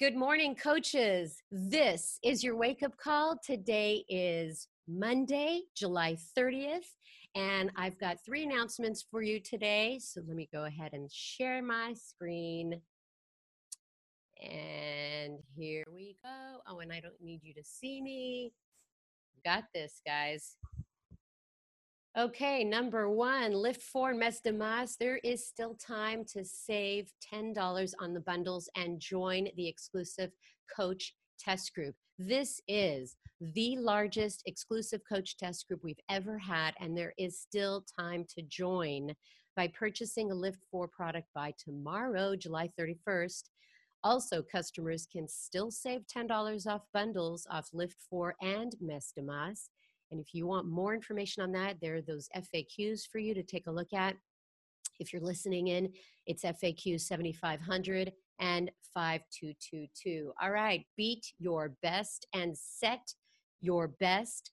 Good morning, coaches. This is your wake up call. Today is Monday, July 30th, and I've got three announcements for you today. So let me go ahead and share my screen. And here we go. Oh, and I don't need you to see me. Got this, guys. Okay, number one, LIIFT4 Mes de Mas. There is still time to save $10 on the bundles and join the exclusive coach test group. This is the largest exclusive coach test group we've ever had, and there is still time to join by purchasing a LIIFT4 product by tomorrow, July 31st. Also, customers can still save $10 off bundles off Lift 4 and Mes de Mas. And if you want more information on that, there are those FAQs for you to take a look at. If you're listening in, it's FAQ 7500 and 5222. All right, beat your best and set your best.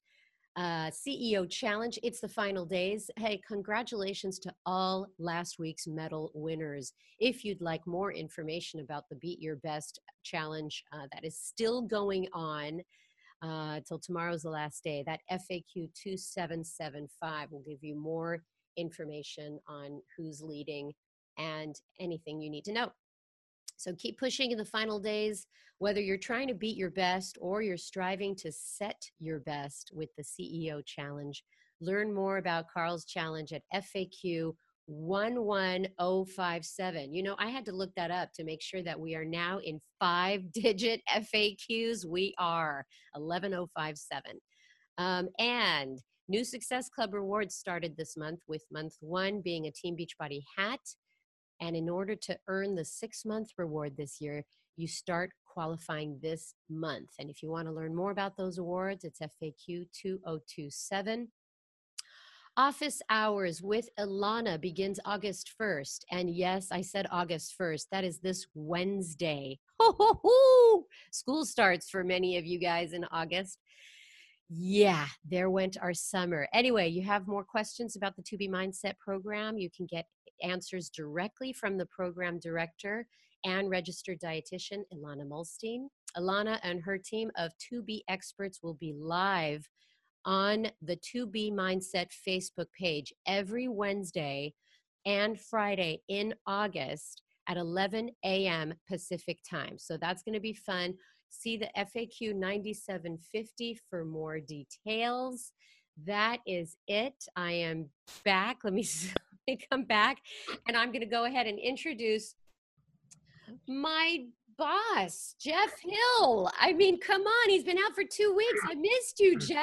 Uh, CEO Challenge. It's the final days. Hey, congratulations to all last week's medal winners. If you'd like more information about the Beat Your Best Challenge uh, that is still going on, uh, till tomorrow's the last day. That FAQ 2775 will give you more information on who's leading and anything you need to know. So keep pushing in the final days, whether you're trying to beat your best or you're striving to set your best with the CEO challenge. Learn more about Carl's challenge at FAQ 11057. You know, I had to look that up to make sure that we are now in five digit FAQs. We are 11057. Um, and new Success Club rewards started this month, with month one being a Team Beachbody hat. And in order to earn the six month reward this year, you start qualifying this month. And if you want to learn more about those awards, it's FAQ 2027. Office hours with Ilana begins August 1st. And yes, I said August 1st. That is this Wednesday. Ho, ho, ho. School starts for many of you guys in August. Yeah, there went our summer. Anyway, you have more questions about the 2B Mindset program. You can get answers directly from the program director and registered dietitian, Ilana Muhlstein. Ilana and her team of To Be experts will be live on the 2B Mindset Facebook page every Wednesday and Friday in August at 11 a.m. Pacific time. So that's going to be fun. See the FAQ 9750 for more details. That is it. I am back. Let me, let me come back and I'm going to go ahead and introduce my boss, Jeff Hill. I mean, come on, he's been out for two weeks. I missed you, Jeff.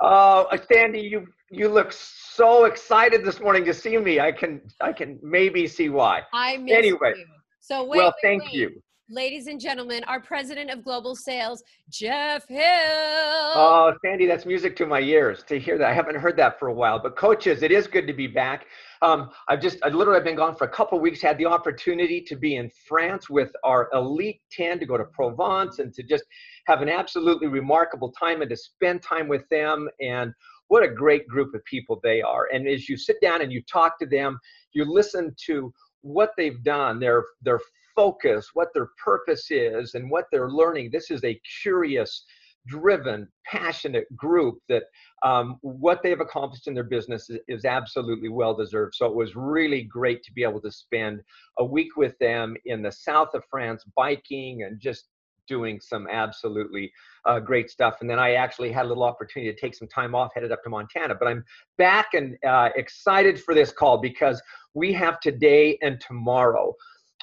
Oh, uh, Sandy, you you look so excited this morning to see me. I can I can maybe see why. I missed anyway. You. So wait, well, wait, thank wait. you. Ladies and gentlemen, our president of global sales, Jeff Hill. Oh, Sandy, that's music to my ears to hear that. I haven't heard that for a while. But coaches, it is good to be back. Um, I've just, I literally been gone for a couple weeks, had the opportunity to be in France with our elite 10 to go to Provence and to just have an absolutely remarkable time and to spend time with them. And what a great group of people they are. And as you sit down and you talk to them, you listen to what they've done, their, their focus, what their purpose is, and what they're learning. This is a curious, driven, passionate group that um, what they've accomplished in their business is, is, absolutely well deserved. So it was really great to be able to spend a week with them in the south of France, biking and just doing some absolutely uh, great stuff. And then I actually had a little opportunity to take some time off, headed up to Montana. But I'm back and uh, excited for this call because we have today and tomorrow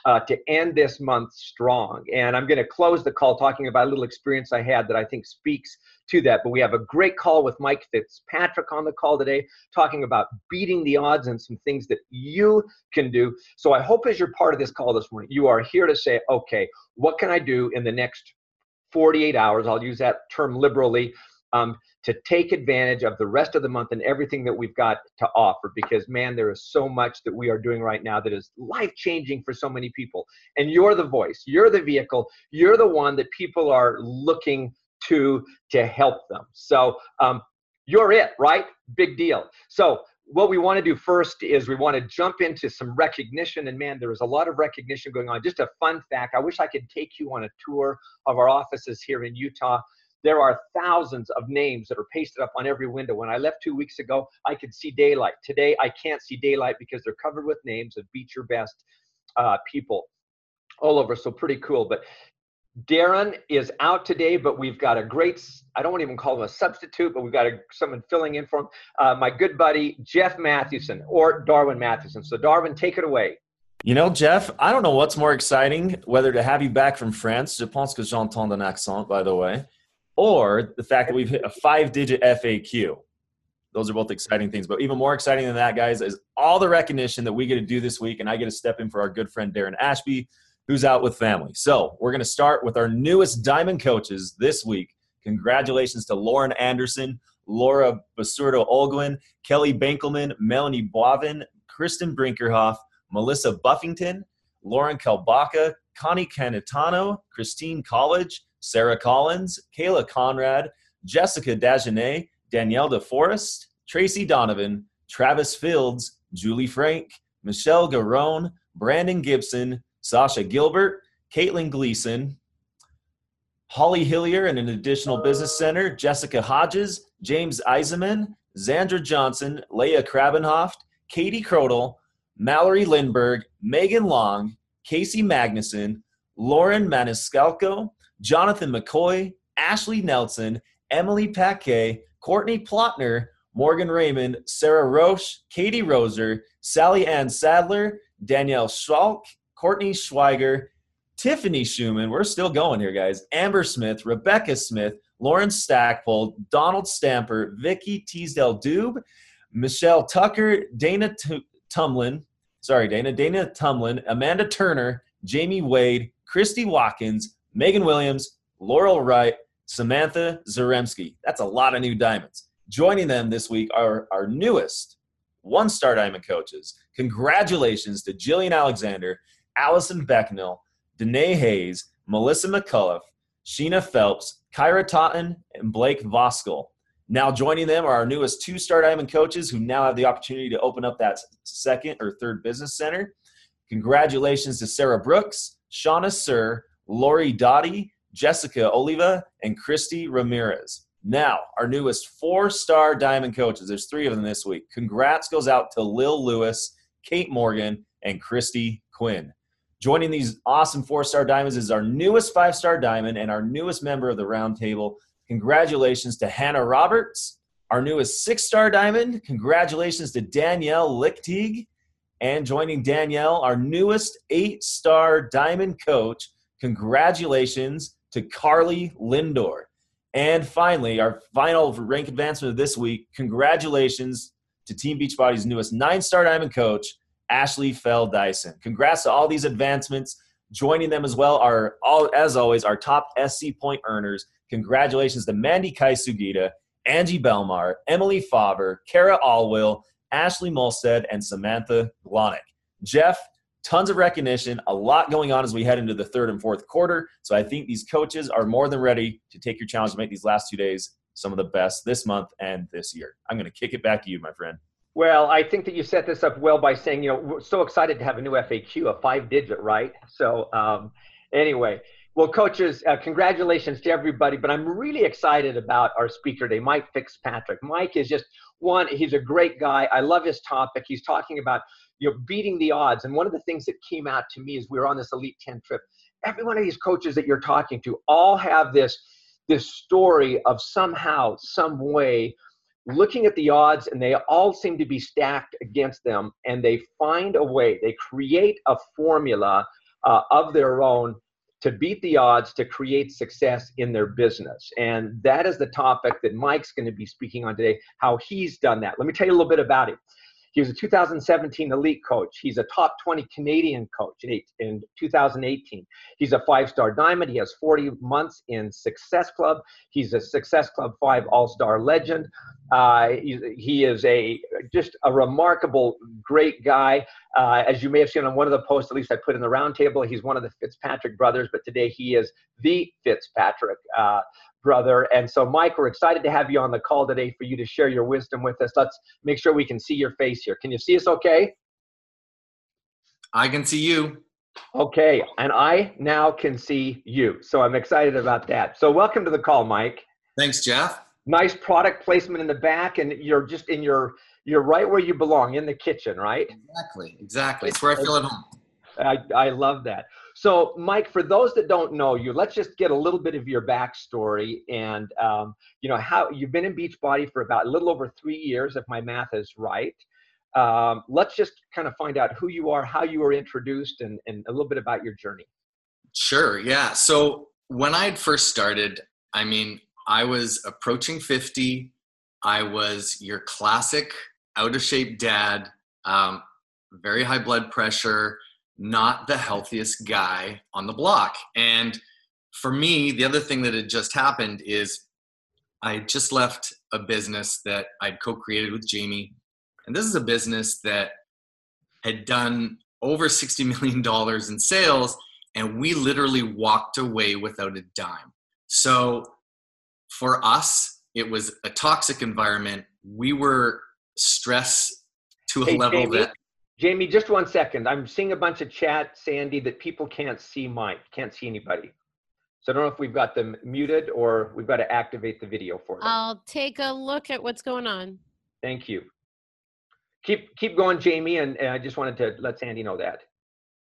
uh, to end this month strong. And I'm going to close the call talking about a little experience I had that I think speaks to that. But we have a great call with Mike Fitzpatrick on the call today, talking about beating the odds and some things that you can do. So I hope as you're part of this call this morning, you are here to say, okay, what can I do in the next 48 hours? I'll use that term liberally. Um, to take advantage of the rest of the month and everything that we've got to offer because man there is so much that we are doing right now that is life changing for so many people and you're the voice you're the vehicle you're the one that people are looking to to help them so um, you're it right big deal so what we want to do first is we want to jump into some recognition. And man, there is a lot of recognition going on. Just a fun fact I wish I could take you on a tour of our offices here in Utah. There are thousands of names that are pasted up on every window. When I left two weeks ago, I could see daylight. Today, I can't see daylight because they're covered with names of Beat Your Best uh, people all over. So pretty cool. But Darren is out today, but we've got a great, I don't want to even call him a substitute, but we've got a, someone filling in for him. Uh, my good buddy, Jeff Mathewson or Darwin Mathewson. So, Darwin, take it away. You know, Jeff, I don't know what's more exciting, whether to have you back from France, je pense que j'entends un accent, by the way, or the fact that we've hit a five digit FAQ. Those are both exciting things. But even more exciting than that, guys, is all the recognition that we get to do this week. And I get to step in for our good friend Darren Ashby, who's out with family. So we're going to start with our newest Diamond coaches this week. Congratulations to Lauren Anderson, Laura Basurdo Olguin, Kelly Bankelman, Melanie Boivin, Kristen Brinkerhoff, Melissa Buffington, Lauren Kalbaka, Connie Canitano, Christine College, Sarah Collins, Kayla Conrad, Jessica Dagenet, Danielle DeForest, Tracy Donovan, Travis Fields, Julie Frank, Michelle Garone, Brandon Gibson, Sasha Gilbert, Caitlin Gleason, Holly Hillier and an additional business center, Jessica Hodges, James Eisenman, Zandra Johnson, Leah Krabenhoft, Katie Crodel, Mallory Lindberg, Megan Long, Casey Magnuson, Lauren Maniscalco, Jonathan McCoy, Ashley Nelson, Emily Paquet, Courtney Plotner, Morgan Raymond, Sarah Roche, Katie Roser, Sally Ann Sadler, Danielle Schalk, Courtney Schweiger, Tiffany Schumann, we're still going here, guys. Amber Smith, Rebecca Smith, Lauren Stackpole, Donald Stamper, Vicky Teasdale Dube, Michelle Tucker, Dana T- Tumlin, sorry, Dana, Dana Tumlin, Amanda Turner, Jamie Wade, Christy Watkins, Megan Williams, Laurel Wright, Samantha Zaremski. That's a lot of new diamonds. Joining them this week are our newest one star diamond coaches. Congratulations to Jillian Alexander Allison Becknell, Danae Hayes, Melissa McCullough, Sheena Phelps, Kyra Totten, and Blake Voskel. Now joining them are our newest two-star diamond coaches who now have the opportunity to open up that second or third business center. Congratulations to Sarah Brooks, Shauna Sir, Lori Dottie, Jessica Oliva, and Christy Ramirez. Now, our newest four-star diamond coaches. There's three of them this week. Congrats goes out to Lil Lewis, Kate Morgan, and Christy Quinn. Joining these awesome four star diamonds is our newest five star diamond and our newest member of the roundtable. Congratulations to Hannah Roberts, our newest six star diamond. Congratulations to Danielle Lichtig. And joining Danielle, our newest eight star diamond coach. Congratulations to Carly Lindor. And finally, our final rank advancement of this week. Congratulations to Team Beachbody's newest nine star diamond coach, Ashley Fell Dyson. Congrats to all these advancements. Joining them as well are all as always our top SC point earners. Congratulations to Mandy Kai Sugita, Angie Belmar, Emily Faber, Kara Allwill, Ashley Molstead, and Samantha Glonick. Jeff, tons of recognition, a lot going on as we head into the third and fourth quarter. So I think these coaches are more than ready to take your challenge to make these last two days some of the best this month and this year. I'm going to kick it back to you, my friend. Well, I think that you set this up well by saying, you know, we're so excited to have a new FAQ, a five digit, right? So, um, anyway, well, coaches, uh, congratulations to everybody. But I'm really excited about our speaker today, Mike Fitzpatrick. Mike is just one, he's a great guy. I love his topic. He's talking about, you know, beating the odds. And one of the things that came out to me as we were on this Elite 10 trip, every one of these coaches that you're talking to all have this, this story of somehow, some way, looking at the odds and they all seem to be stacked against them and they find a way they create a formula uh, of their own to beat the odds to create success in their business. And that is the topic that mike's going to be speaking on today how he's done that. Let me tell you a little bit about it he was a 2017 elite coach. He's a top 20 Canadian coach in, in 2018. He's a five star diamond. He has 40 months in Success Club. He's a Success Club 5 All Star legend. Uh, he, he, is a just a remarkable, great guy. Uh, as you may have seen on one of the posts, at least I put in the roundtable, he's one of the Fitzpatrick brothers, but today he is the Fitzpatrick. Uh, brother. And so, Mike, we're excited to have you on the call today for you to share your wisdom with us. Let's make sure we can see your face here. Can you see us okay? I can see you. Okay, and I now can see you. So I'm excited about that. So welcome to the call, Mike. Thanks, Jeff. Nice product placement in the back, and you're just in your you're right where you belong in the kitchen, right? Exactly, exactly. It's where I feel at home. I, I love that. So, Mike, for those that don't know you, let's just get a little bit of your backstory and um, you know how you've been in Beachbody for about a little over three years, if my math is right. Um, let's just kind of find out who you are, how you were introduced, and, and a little bit about your journey. Sure. Yeah. So when I first started, I mean, I was approaching 50. I was your classic out of shape dad, um, very high blood pressure, not the healthiest guy on the block. And for me, the other thing that had just happened is I just left a business that I'd co created with Jamie and this is a business that had done over $60 million in sales, and we literally walked away without a dime. So for us, it was a toxic environment. We were stressed to a hey, level Jamie, that. Jamie, just one second. I'm seeing a bunch of chat, Sandy, that people can't see Mike, can't see anybody. So I don't know if we've got them muted or we've got to activate the video for them. I'll take a look at what's going on. Thank you keep keep going, Jamie, and, and I just wanted to let Sandy know that.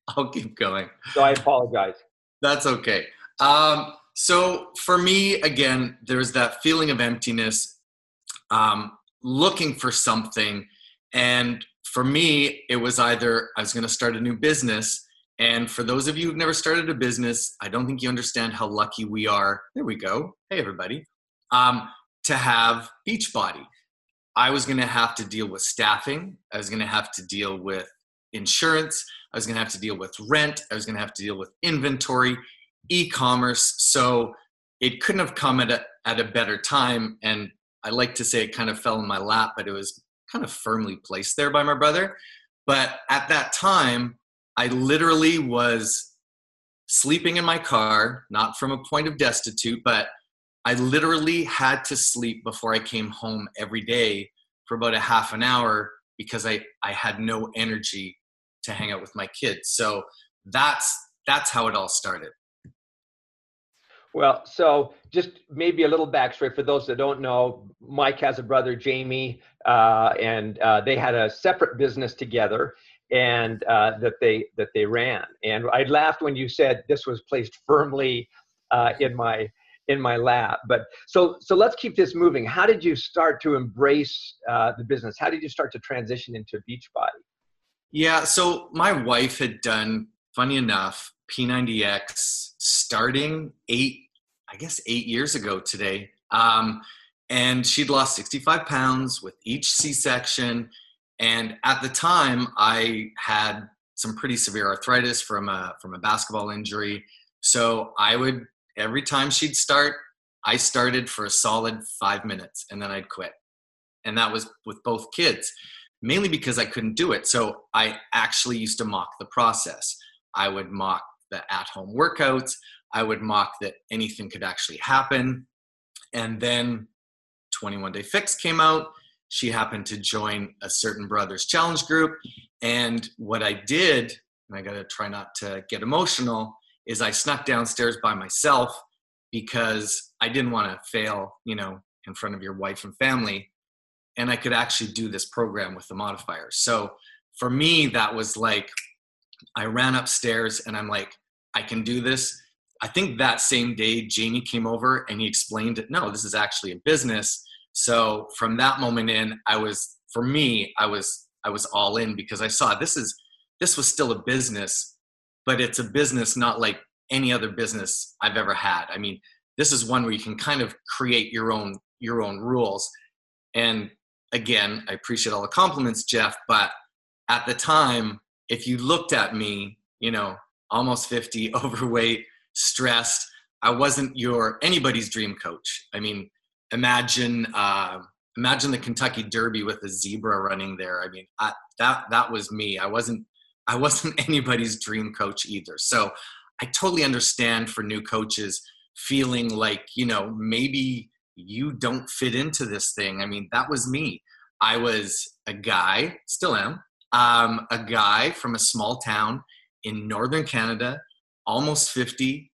I'll keep going. So I apologize. That's okay. Um, so for me, again, there's that feeling of emptiness, um, looking for something, and for me, it was either I was going to start a new business. And for those of you who've never started a business, I don't think you understand how lucky we are. There we go. Hey, everybody. Um, to have Beachbody. I was going to have to deal with staffing. I was going to have to deal with insurance. I was going to have to deal with rent. I was going to have to deal with inventory, e commerce. So it couldn't have come at a, at a better time. And I like to say it kind of fell in my lap, but it was kind of firmly placed there by my brother. But at that time, I literally was sleeping in my car, not from a point of destitute, but I literally had to sleep before I came home every day for about a half an hour because I, I had no energy to hang out with my kids. So that's that's how it all started. Well, so just maybe a little backstory for those that don't know. Mike has a brother, Jamie, uh, and uh, they had a separate business together, and uh, that they that they ran. And I laughed when you said this was placed firmly uh, in my in my lap. But so so let's keep this moving. How did you start to embrace uh, the business? How did you start to transition into Beachbody? Yeah, so my wife had done, funny enough, P90X starting eight, I guess eight years ago today. Um, and she'd lost 65 pounds with each C-section. And at the time, I had some pretty severe arthritis from a from a basketball injury. So I would every time she'd start, I started for a solid five minutes and then I'd quit. And that was with both kids, mainly because I couldn't do it. So I actually used to mock the process. I would mock the at home workouts, I would mock that anything could actually happen. And then 21 Day Fix came out. She happened to join a certain brothers challenge group. And what I did, and I got to try not to get emotional, is I snuck downstairs by myself because I didn't want to fail, you know, in front of your wife and family. And I could actually do this program with the modifiers. So for me, that was like, I ran upstairs and I'm like, I can do this. I think that same day, Jamie came over and he explained, no, this is actually a business. So from that moment in, I was, for me, I was, I was all in because I saw this is, this was still a business but it's a business not like any other business I've ever had. I mean, this is one where you can kind of create your own your own rules. And again, I appreciate all the compliments, Jeff, but at the time, if you looked at me, you know, almost 50, overweight, stressed, I wasn't your anybody's dream coach. I mean, imagine uh, imagine the Kentucky Derby with a zebra running there. I mean, I, that that was me. I wasn't I wasn't anybody's dream coach either. So I totally understand for new coaches feeling like, you know, maybe you don't fit into this thing. I mean, that was me. I was a guy, still am, um, a guy from a small town in northern Canada, almost 50,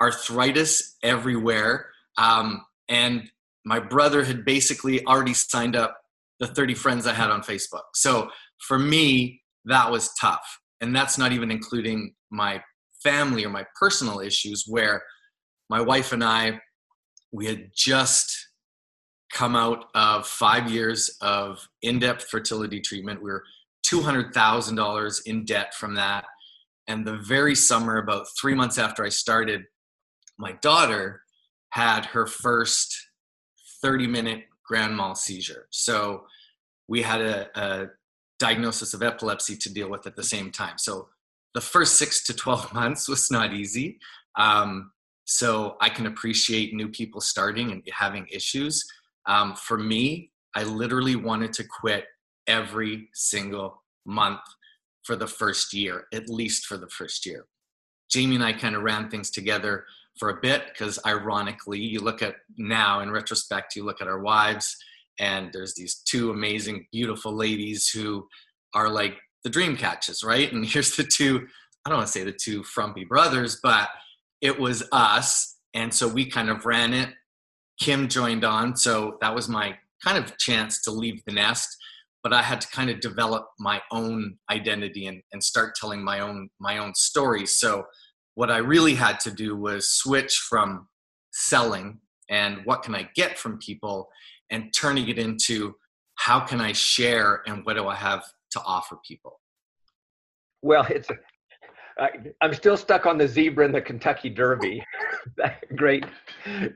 arthritis everywhere. Um, and my brother had basically already signed up the 30 friends I had on Facebook. So for me, that was tough. And that's not even including my family or my personal issues where my wife and I, we had just come out of five years of in-depth fertility treatment. We were $200,000 in debt from that. And the very summer, about three months after I started, my daughter had her first 30 minute grand mal seizure. So we had a, a, diagnosis of epilepsy to deal with at the same time. So the first six to 12 months was not easy. Um, so I can appreciate new people starting and having issues. Um, for me, I literally wanted to quit every single month for the first year, at least for the first year. Jamie and I kind of ran things together for a bit because, ironically, you look at now in retrospect, you look at our wives, and there's these two amazing, beautiful ladies who are like the dream catches, right? And here's the two, I don't want to say the two frumpy brothers, but it was us. And so we kind of ran it. Kim joined on. So that was my kind of chance to leave the nest but I had to kind of develop my own identity and, and start telling my own my own story. So what I really had to do was switch from selling and what can I get from people and turning it into how can I share and what do I have to offer people. Well, it's I, am still stuck on the zebra and the Kentucky Derby. great,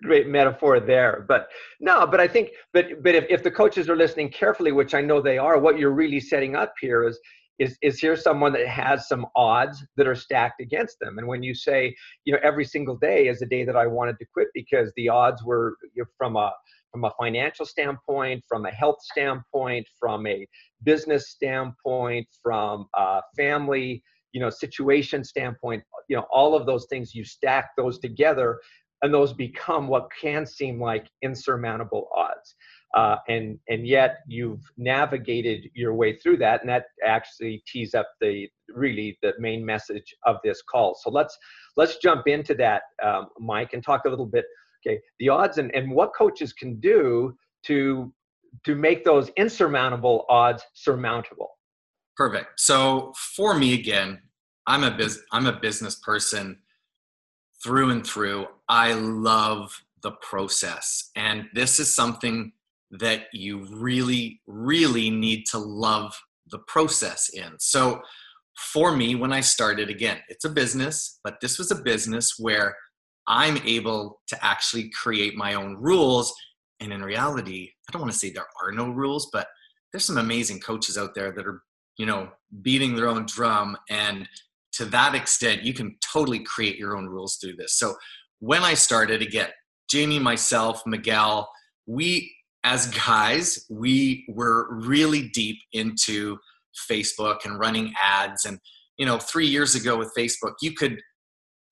great metaphor there. But no, but I think, but but if, if the coaches are listening carefully, which I know they are, what you're really setting up here is is is here someone that has some odds that are stacked against them. And when you say, you know, every single day is a day that I wanted to quit because the odds were you know, from a from a financial standpoint, from a health standpoint, from a business standpoint, from a family you know situation standpoint you know all of those things you stack those together and those become what can seem like insurmountable odds. Uh, and and yet you've navigated your way through that and that actually tees up the really the main message of this call. So let's let's jump into that um, mike and talk a little bit okay the odds and, and what coaches can do to to make those insurmountable odds surmountable Perfect. So for me again, I'm a biz I'm a business person through and through. I love the process. And this is something that you really really need to love the process in. So for me when I started again, it's a business, but this was a business where I'm able to actually create my own rules and in reality, I don't want to say there are no rules, but there's some amazing coaches out there that are you know beating their own drum and to that extent you can totally create your own rules through this. So when i started again jamie myself miguel we as guys we were really deep into facebook and running ads. And you know three years ago with facebook you could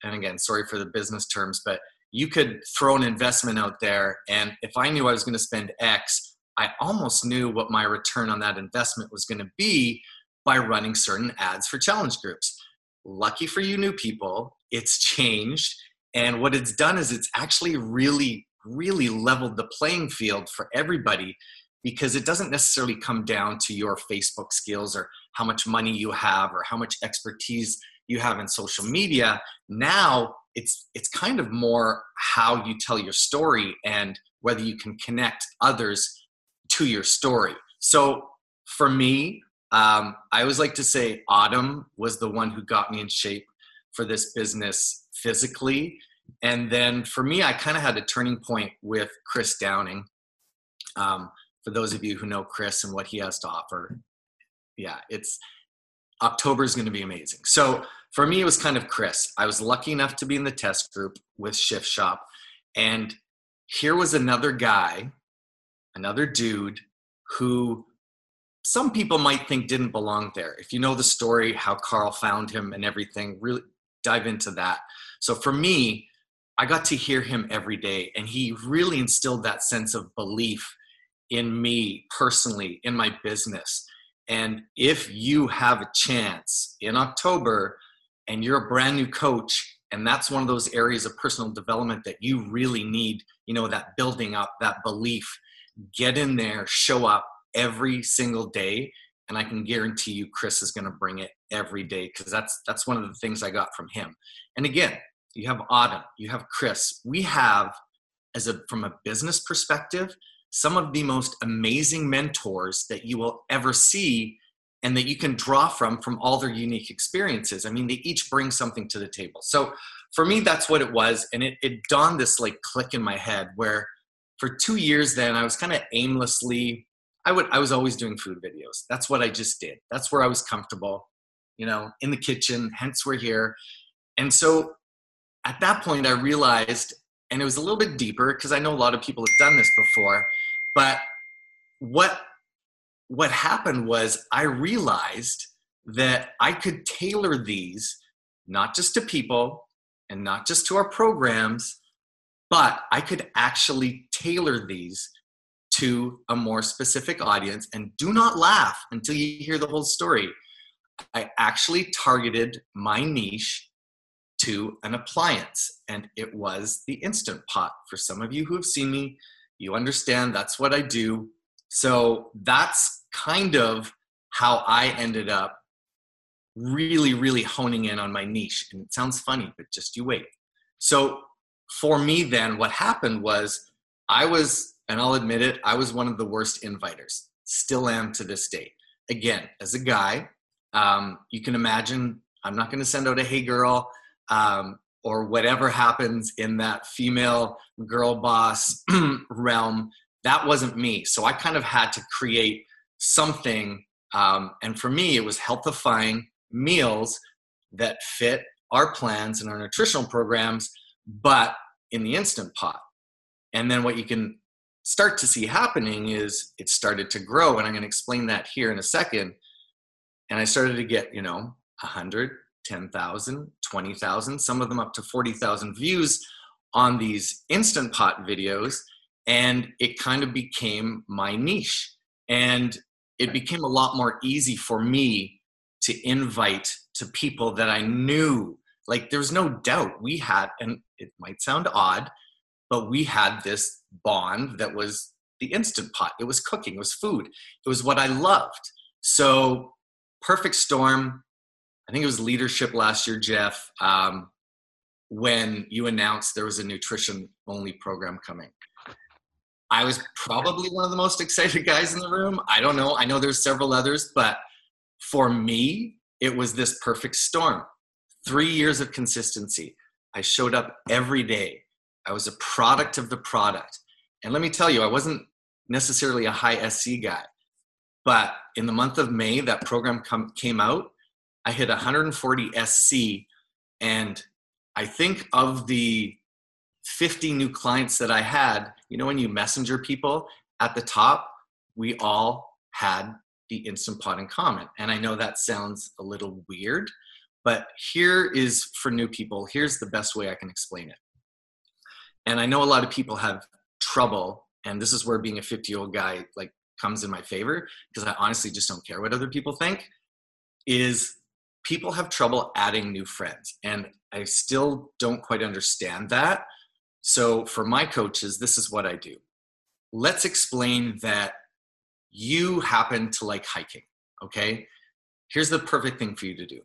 and again sorry for the business terms but you could throw an investment out there and if i knew i was going to spend x I almost knew what my return on that investment was going to be by running certain ads for challenge groups. Lucky for you, new people, it's changed. And what it's done is it's actually really, really leveled the playing field for everybody because it doesn't necessarily come down to your Facebook skills or how much money you have or how much expertise you have in social media. Now it's it's kind of more how you tell your story and whether you can connect others to your story. So for me, um, I always like to say Autumn was the one who got me in shape for this business physically. And then for me, I kind of had a turning point with Chris Downing. Um, for those of you who know Chris and what he has to offer, yeah, it's October is going to be amazing. So for me, it was kind of Chris. I was lucky enough to be in the test group with Shift Shop. And here was another guy another dude who some people might think didn't belong there. If you know the story, how Carl found him and everything, really dive into that. So for me, I got to hear him every day, and he really instilled that sense of belief in me personally, in my business. And if you have a chance in October and you're a brand new coach, and that's one of those areas of personal development that you really need, you know, that building up, that belief, get in there, show up every single day. And I can guarantee you, Chris is going to bring it every day because that's that's one of the things I got from him. And again, you have Autumn, you have Chris. We have, as a from a business perspective, some of the most amazing mentors that you will ever see and that you can draw from from all their unique experiences. I mean, they each bring something to the table. So for me, that's what it was. And it, it dawned this like click in my head where for two years then I was kind of aimlessly, I would I was always doing food videos. That's what I just did. That's where I was comfortable, you know, in the kitchen, hence we're here. And so at that point I realized, and it was a little bit deeper because I know a lot of people have done this before, but what what happened was I realized that I could tailor these not just to people and not just to our programs, but I could actually tailor these to a more specific audience. And do not laugh until you hear the whole story. I actually targeted my niche to an appliance, and it was the Instant Pot. For some of you who have seen me, you understand that's what I do. So that's kind of how I ended up really, really honing in on my niche. And it sounds funny, but just you wait. So for me, then, what happened was I was, and I'll admit it, I was one of the worst inviters, still am to this day. Again, as a guy, um, you can imagine I'm not going to send out a hey girl um, or whatever happens in that female girl boss realm that wasn't me. So I kind of had to create something. Um, and for me, it was healthifying meals that fit our plans and our nutritional programs, but in the instant pot. And then what you can start to see happening is it started to grow. And I'm going to explain that here in a second. And I started to get, you know, 100, 10,000, 20,000, some of them up to 40,000 views on these instant pot videos and it kind of became my niche and it became a lot more easy for me to invite to people that i knew like there's no doubt we had and it might sound odd but we had this bond that was the instant pot it was cooking it was food it was what i loved so perfect storm i think it was leadership last year jeff um, when you announced there was a nutrition only program coming I was probably one of the most excited guys in the room. I don't know. I know there's several others, but for me, it was this perfect storm. Three years of consistency. I showed up every day. I was a product of the product. And let me tell you, I wasn't necessarily a high SC guy, but in the month of May, that program came out. I hit 140 SC, and I think of the 50 new clients that I had, you know, when you messenger people at the top, we all had the Instant Pot in common. And I know that sounds a little weird, but here is for new people, here's the best way I can explain it. And I know a lot of people have trouble, and this is where being a 50 year old guy like comes in my favor because I honestly just don't care what other people think. Is people have trouble adding new friends. And I still don't quite understand that so for my coaches, this is what I do. Let's explain that you happen to like hiking, okay? Here's the perfect thing for you to do.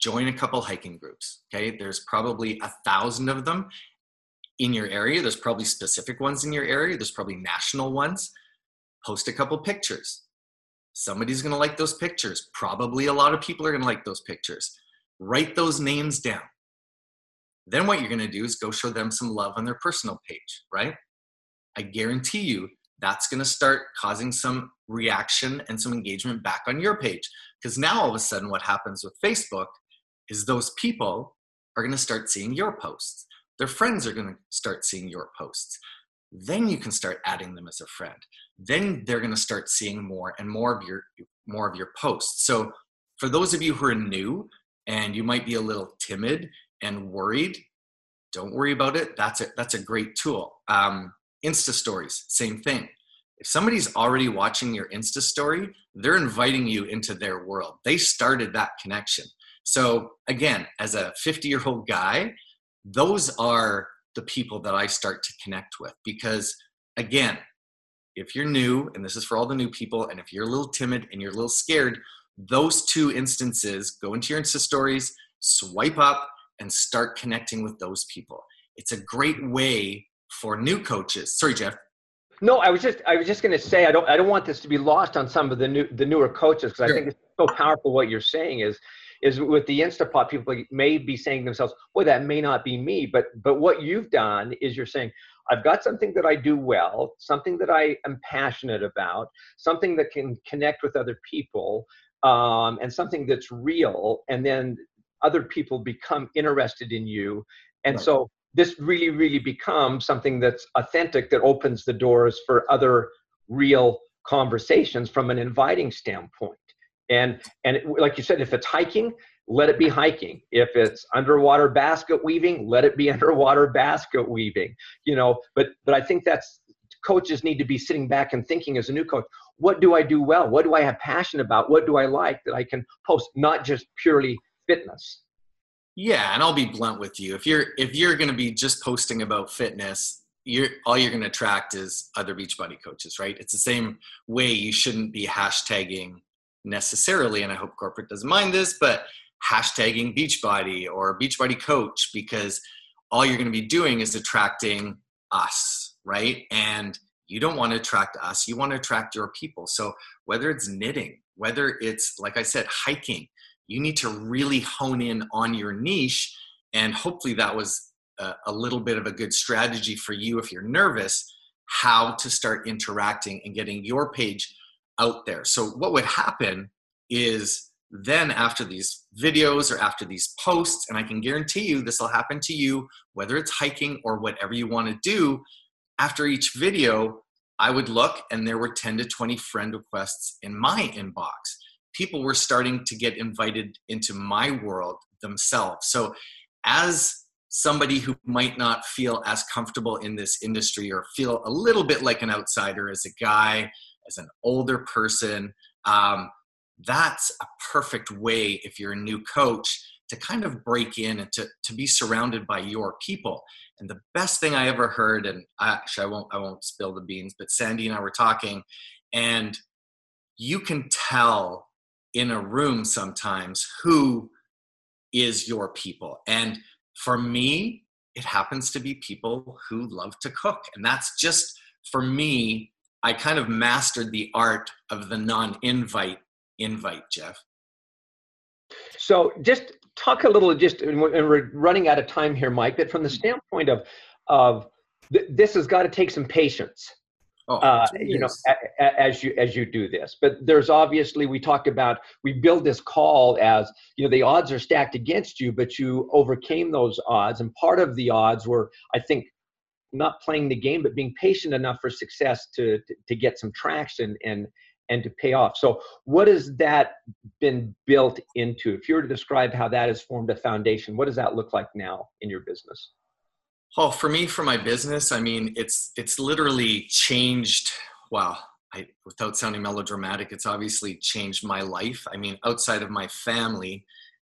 Join a couple hiking groups, okay? There's probably a thousand of them in your area. There's probably specific ones in your area. There's probably national ones. Post a couple pictures. Somebody's gonna like those pictures. Probably a lot of people are gonna like those pictures. Write those names down. Then what you're going to do is go show them some love on their personal page, right? I guarantee you that's going to start causing some reaction and some engagement back on your page. Because now all of a sudden, what happens with Facebook is those people are going to start seeing your posts. Their friends are going to start seeing your posts. Then you can start adding them as a friend. Then they're going to start seeing more and more of your more of your posts. So for those of you who are new and you might be a little timid and worried, don't worry about it. That's a that's a great tool. Um, Insta stories, same thing. If somebody's already watching your Insta story, they're inviting you into their world. They started that connection. So again, as a 50 year old guy, those are the people that I start to connect with because again, if you're new, and this is for all the new people, and if you're a little timid and you're a little scared, those two instances go into your Insta stories, swipe up, and start connecting with those people. It's a great way for new coaches. Sorry, Jeff. No, I was just I was just going to say I don't I don't want this to be lost on some of the new the newer coaches because sure. I think it's so powerful what you're saying is is with the Instapot people may be saying to themselves, "Boy, that may not be me," but but what you've done is you're saying, I've got something that I do well, something that I am passionate about, something that can connect with other people, um, and something that's real. And then other people become interested in you. And right. so this really, really becomes something that's authentic that opens the doors for other real conversations from an inviting standpoint. And and it, like you said, if it's hiking, let it be hiking. If it's underwater basket weaving, let it be underwater basket weaving. You know, but but I think that's coaches need to be sitting back and thinking as a new coach, what do I do well? What do I have passion about? What do I like that I can post, not just purely fitness. Yeah, and I'll be blunt with you. If you're if you're going to be just posting about fitness, you're all you're going to attract is other Beachbody coaches, right? It's the same way you shouldn't be hashtagging necessarily, and I hope corporate doesn't mind this, but hashtagging Beachbody or Beachbody Coach because all you're going to be doing is attracting us, right? And you don't want to attract us, you want to attract your people. So whether it's knitting, whether it's, like I said, hiking, you need to really hone in on your niche. And hopefully that was a, a little bit of a good strategy for you if you're nervous, how to start interacting and getting your page out there. So what would happen is then after these videos or after these posts, and I can guarantee you this will happen to you, whether it's hiking or whatever you want to do, after each video, I would look and there were 10 to 20 friend requests in my inbox. People were starting to get invited into my world themselves. So, as somebody who might not feel as comfortable in this industry or feel a little bit like an outsider as a guy, as an older person, um, that's a perfect way if you're a new coach to kind of break in and to, to be surrounded by your people. And the best thing i ever heard and actually i won't i won't spill the beans but sandy and i were talking and you can tell in a room sometimes who is your people. And for me it happens to be people who love to cook. And that's just for me i kind of mastered the art of the non-invite invite jeff so just talk a little, just, and we're running out of time here, Mike, but from the standpoint of, of th- this has got to take some patience. Oh, uh, you know, a, a, as you as you do this, but there's obviously we talked about we build this call as you know the odds are stacked against you, but you overcame those odds, and part of the odds were I think not playing the game, but being patient enough for success to to, to get some traction and and to pay off. So, what has that been built into? If you were to describe how that has formed a foundation, what does that look like now in your business? Oh, for me, for my business, I mean, it's it's literally changed. Wow, I, without sounding melodramatic, it's obviously changed my life. I mean, outside of my family,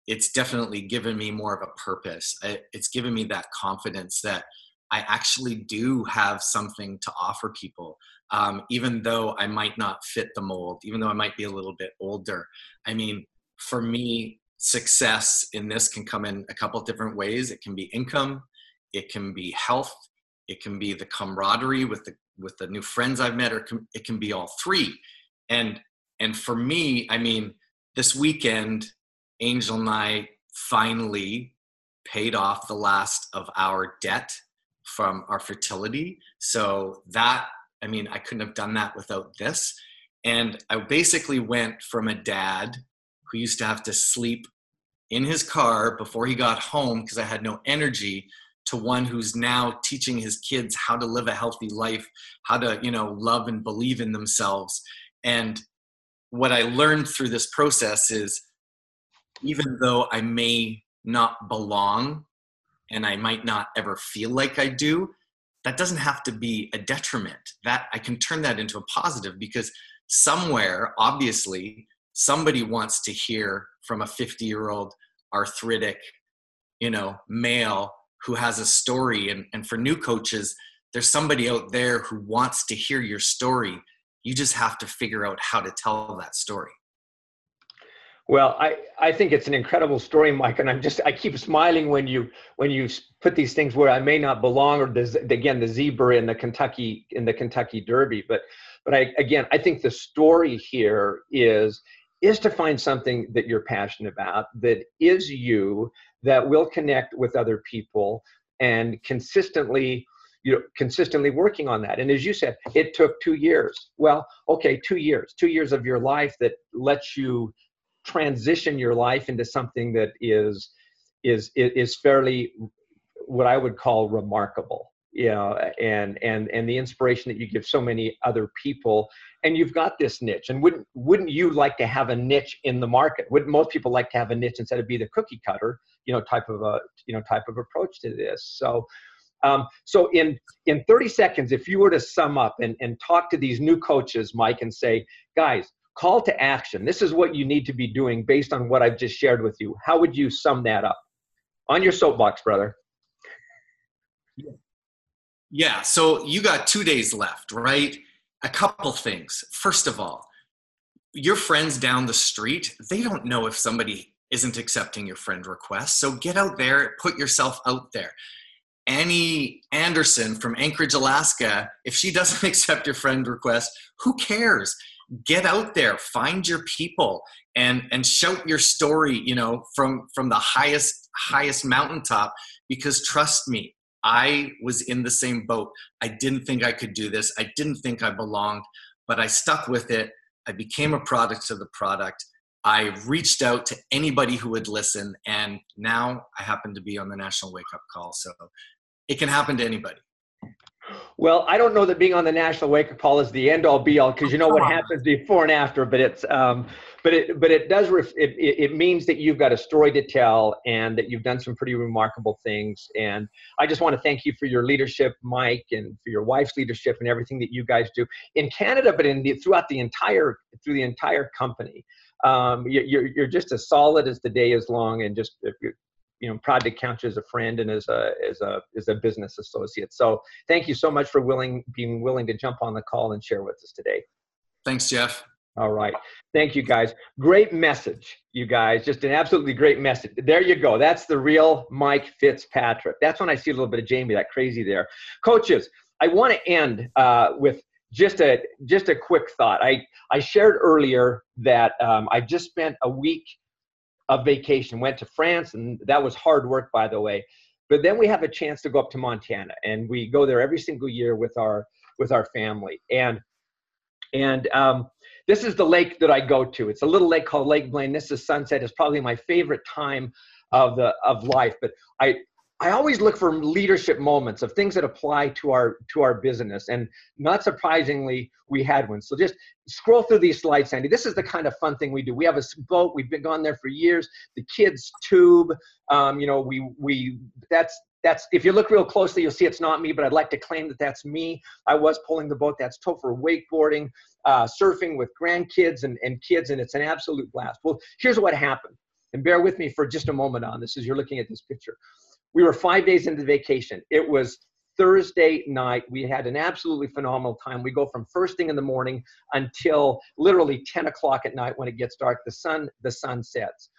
it's definitely given me more of a purpose. It's given me that confidence that I actually do have something to offer people um, even though I might not fit the mold, even though I might be a little bit older. I mean, for me, success in this can come in a couple different ways. It can be income, it can be health, it can be the camaraderie with the with the new friends I've met, or it can be all three. And and for me, I mean, this weekend, Angel and I finally paid off the last of our debt from our fertility. So that I mean, I couldn't have done that without this. And I basically went from a dad who used to have to sleep in his car before he got home because I had no energy to one who's now teaching his kids how to live a healthy life, how to, you know, love and believe in themselves. And what I learned through this process is even though I may not belong and I might not ever feel like I do, that doesn't have to be a detriment. That I can turn that into a positive because somewhere, obviously, somebody wants to hear from a 50 year old arthritic, you know, male who has a story. And, and for new coaches, there's somebody out there who wants to hear your story. You just have to figure out how to tell that story. Well, I, I think it's an incredible story, Mike, and I'm just I keep smiling when you when you put these things where I may not belong, or the, again the zebra in the Kentucky in the Kentucky Derby. But but I again I think the story here is is to find something that you're passionate about that is you that will connect with other people and consistently you know consistently working on that. And as you said it took two years. Well okay two years. Two years of your life that lets you transition your life into something that is is is fairly what I would call remarkable you know and and and the inspiration that you give so many other people. And you've got this niche and wouldn't wouldn't you like to have a niche in the market? Wouldn't most people like to have a niche instead of be the cookie cutter you know type of a you know type of approach to this? So um, so in in 30 seconds if you were to sum up and, and talk to these new coaches mike and say guys call to action. This is what you need to be doing based on what I've just shared with you. How would you sum that up? On your soapbox, brother. Yeah, so you got two days left, right? A couple things. First of all, your friends down the street, they don't know if somebody isn't accepting your friend request. So get out there, put yourself out there. Annie Anderson from Anchorage, Alaska, if she doesn't accept your friend request, who cares? Get out there find your people and and shout your story you know from from the highest highest mountaintop because trust me i was in the same boat. I didn't think i could do this. I didn't think i belonged but i stuck with it. I became a product of the product. I reached out to anybody who would listen and now i happen to be on the national wake up call so it can happen to anybody well, I don't know that being on the national wake up call is the end all be all because you know what happens before and after. But it's um, but it but it does ref- it, it means that you've got a story to tell and that you've done some pretty remarkable things. And I just want to thank you for your leadership, Mike, and for your wife's leadership and everything that you guys do in Canada, but in the, throughout the entire through the entire company. Um, you're you're just as solid as the day is long, and just you know proud to count you as a friend and as a as a as a business associate. So thank you so much for willing being willing to jump on the call and share with us today. Thanks, Jeff. All right. Thank you guys. Great message, you guys. Just an absolutely great message. There you go. That's the real Mike Fitzpatrick. That's when I see a little bit of Jamie, that crazy there. Coaches, I want to end uh, with just a just a quick thought. I I shared earlier that um, I just spent a week of vacation, went to France, and that was hard work, by the way. But then we have a chance to go up to Montana, and we go there every single year with our with our family. And and um, this is the lake that I go to. It's a little lake called Lake Blaine. This is sunset. It's probably my favorite time of the of life. But I I always look for leadership moments of things that apply to our to our business, and not surprisingly, we had one. So just scroll through these slides, Sandy. This is the kind of fun thing we do. We have a boat. We've been gone there for years. The kids tube. Um, you know, we we that's that's if you look real closely, you'll see it's not me, but I'd like to claim that that's me. I was pulling the boat. That's Topher wakeboarding, uh, surfing with grandkids and, and kids, and it's an absolute blast. Well, here's what happened, and bear with me for just a moment on this as you're looking at this picture we were five days into vacation. It was Thursday night. We had an absolutely phenomenal time. We go from first thing in the morning until literally 10 o'clock at night when it gets dark. The sun, the sun sets.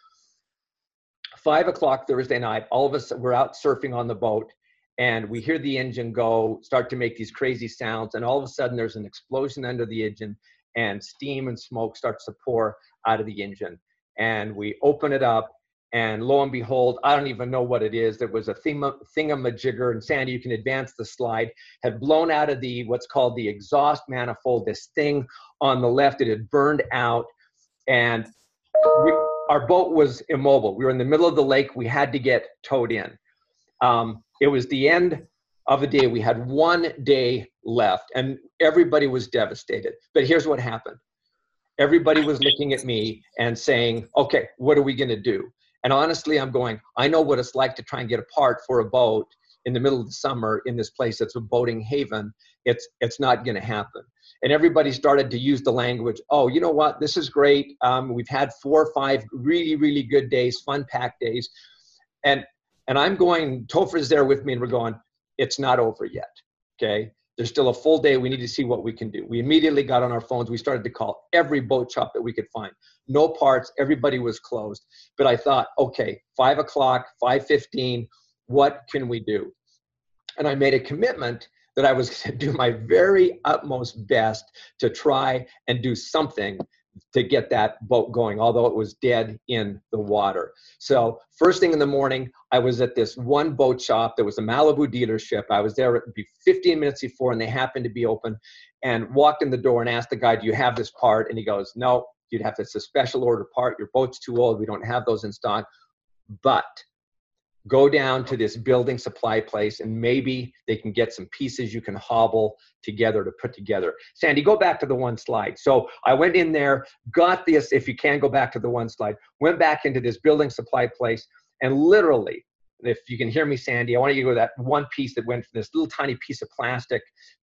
Five o'clock Thursday night, all of us we're out surfing on the boat and we hear the engine go, start to make these crazy sounds, and all of a sudden there's an explosion under the engine and steam and smoke starts to pour out of the engine. And we open it up and lo and behold, I don't even know what it is. There was a thingamajigger, and Sandy, you can advance the slide, had blown out of the what's called the exhaust manifold. This thing on the left, it had burned out, and we, our boat was immobile. We were in the middle of the lake. We had to get towed in. Um, it was the end of the day. We had one day left, and everybody was devastated. But here's what happened everybody was looking at me and saying, okay, what are we going to do? And honestly, I'm going, I know what it's like to try and get a part for a boat in the middle of the summer in this place that's a boating haven. It's it's not going to happen. And everybody started to use the language. Oh, you know what? This is great. Um, we've had four or five really really good days, fun packed days, and and I'm going. Topher's there with me, and we're going. It's not over yet. Okay. There's still a full day. We need to see what we can do. We immediately got on our phones. We started to call every boat shop that we could find. No parts. Everybody was closed. But I thought, okay, five o'clock, five fifteen. What can we do? And I made a commitment that I was going to do my very utmost best to try and do something to get that boat going, although it was dead in the water. So, first thing in the morning, I was at this one boat shop that was a Malibu dealership. I was there 15 minutes before, and they happened to be open. And walked in the door and asked the guy, "Do you have this part?" And he goes, "No, you'd have to. It's a special order part. Your boat's too old. We don't have those in stock." But go down to this building supply place and maybe they can get some pieces you can hobble together to put together. Sandy, go back to the one slide. So I went in there, got this, if you can go back to the one slide, went back into this building supply place and literally, if you can hear me, Sandy, I want you to go that one piece that went from this little tiny piece of plastic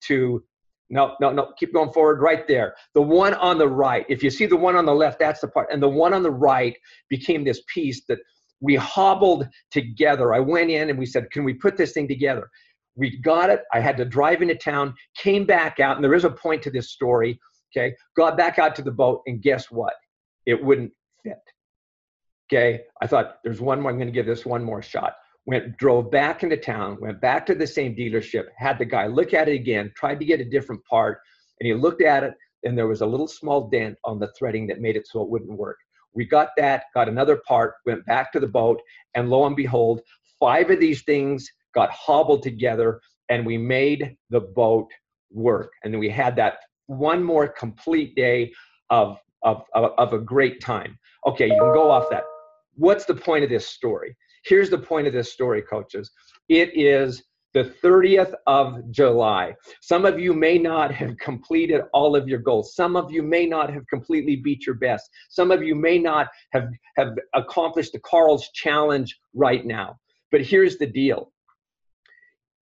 to no, no, no, keep going forward right there. The one on the right, if you see the one on the left, that's the part. And the one on the right became this piece that we hobbled together. I went in and we said, Can we put this thing together? We got it. I had to drive into town, came back out, and there is a point to this story. Okay. Got back out to the boat, and guess what? It wouldn't fit. Okay. I thought, There's one more. I'm going to give this one more shot. Went, drove back into town, went back to the same dealership, had the guy look at it again, tried to get a different part, and he looked at it, and there was a little small dent on the threading that made it so it wouldn't work. We got that, got another part, went back to the boat, and lo and behold, five of these things got hobbled together, and we made the boat work. And then we had that one more complete day of, of, of, of a great time. Okay, you can go off that. What's the point of this story? Here's the point of this story, coaches. It is the 30th of July. Some of you may not have completed all of your goals. Some of you may not have completely beat your best. Some of you may not have, have accomplished the Carl's challenge right now. But here's the deal.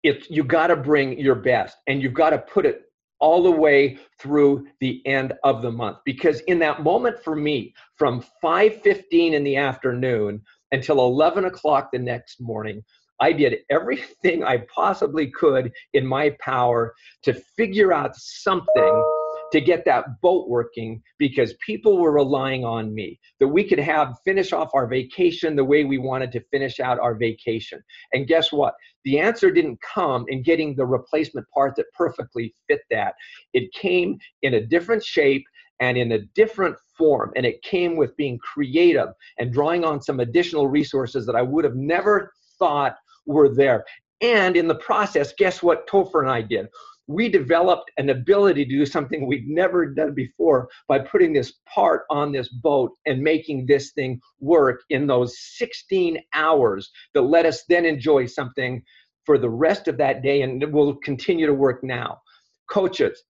It's you got to bring your best and you've got to put it all the way through the end of the month because in that moment for me from 5.15 in the afternoon until 11 o'clock the next morning I did everything I possibly could in my power to figure out something to get that boat working because people were relying on me. That we could have finish off our vacation the way we wanted to finish out our vacation. And guess what? The answer didn't come in getting the replacement part that perfectly fit that. It came in a different shape and in a different form and it came with being creative and drawing on some additional resources that i would have never thought were there. And in the process, guess what Topher and I did? We developed an ability to do something we'd never done before by putting this part on this boat and making this thing work in those 16 hours that let us then enjoy something for the rest of that day and it will continue to work now. Coaches,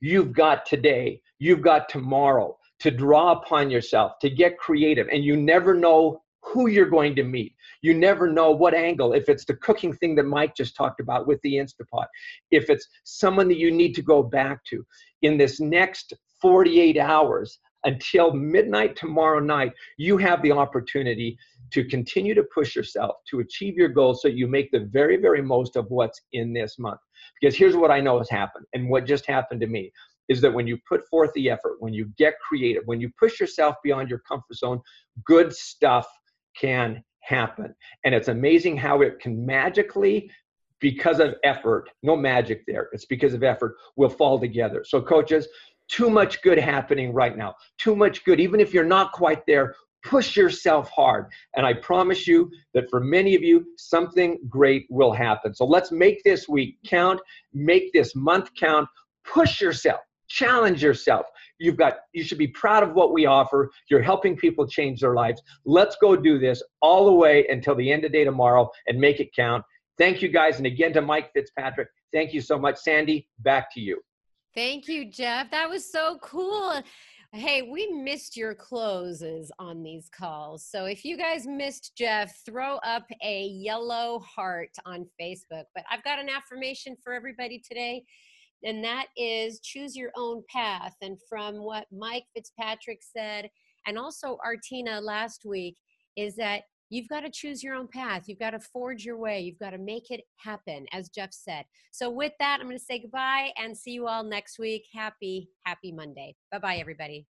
you've got today, you've got tomorrow to draw upon yourself, to get creative, and you never know who you're going to meet. You never know what angle, if it's the cooking thing that Mike just talked about with the Instapot, if it's someone that you need to go back to in this next 48 hours until midnight tomorrow night, you have the opportunity to continue to push yourself to achieve your goals so you make the very, very most of what's in this month. Because here's what I know has happened and what just happened to me is that when you put forth the effort, when you get creative, when you push yourself beyond your comfort zone, good stuff can happen. And it's amazing how it can magically, because of effort, no magic there, it's because of effort, will fall together. So, coaches, too much good happening right now. Too much good. Even if you're not quite there, push yourself hard. And I promise you that for many of you, something great will happen. So let's make this week count, make this month count, push yourself, challenge yourself. You've got you should be proud of what we offer. You're helping people change their lives. Let's go do this all the way until the end of day tomorrow and make it count. Thank you guys. And again to Mike Fitzpatrick, thank you so much. Sandy, back to you. Thank you, Jeff. That was so cool. Hey, we missed your closes on these calls. So if you guys missed Jeff, throw up a yellow heart on Facebook. But I've got an affirmation for everybody today, and that is choose your own path. And from what Mike Fitzpatrick said, and also Artina last week, is that you've got to choose your own path. You've got to forge your way. You've got to make it happen, as Jeff said. So, with that, I'm going to say goodbye and see you all next week. Happy, happy Monday. Bye bye, everybody.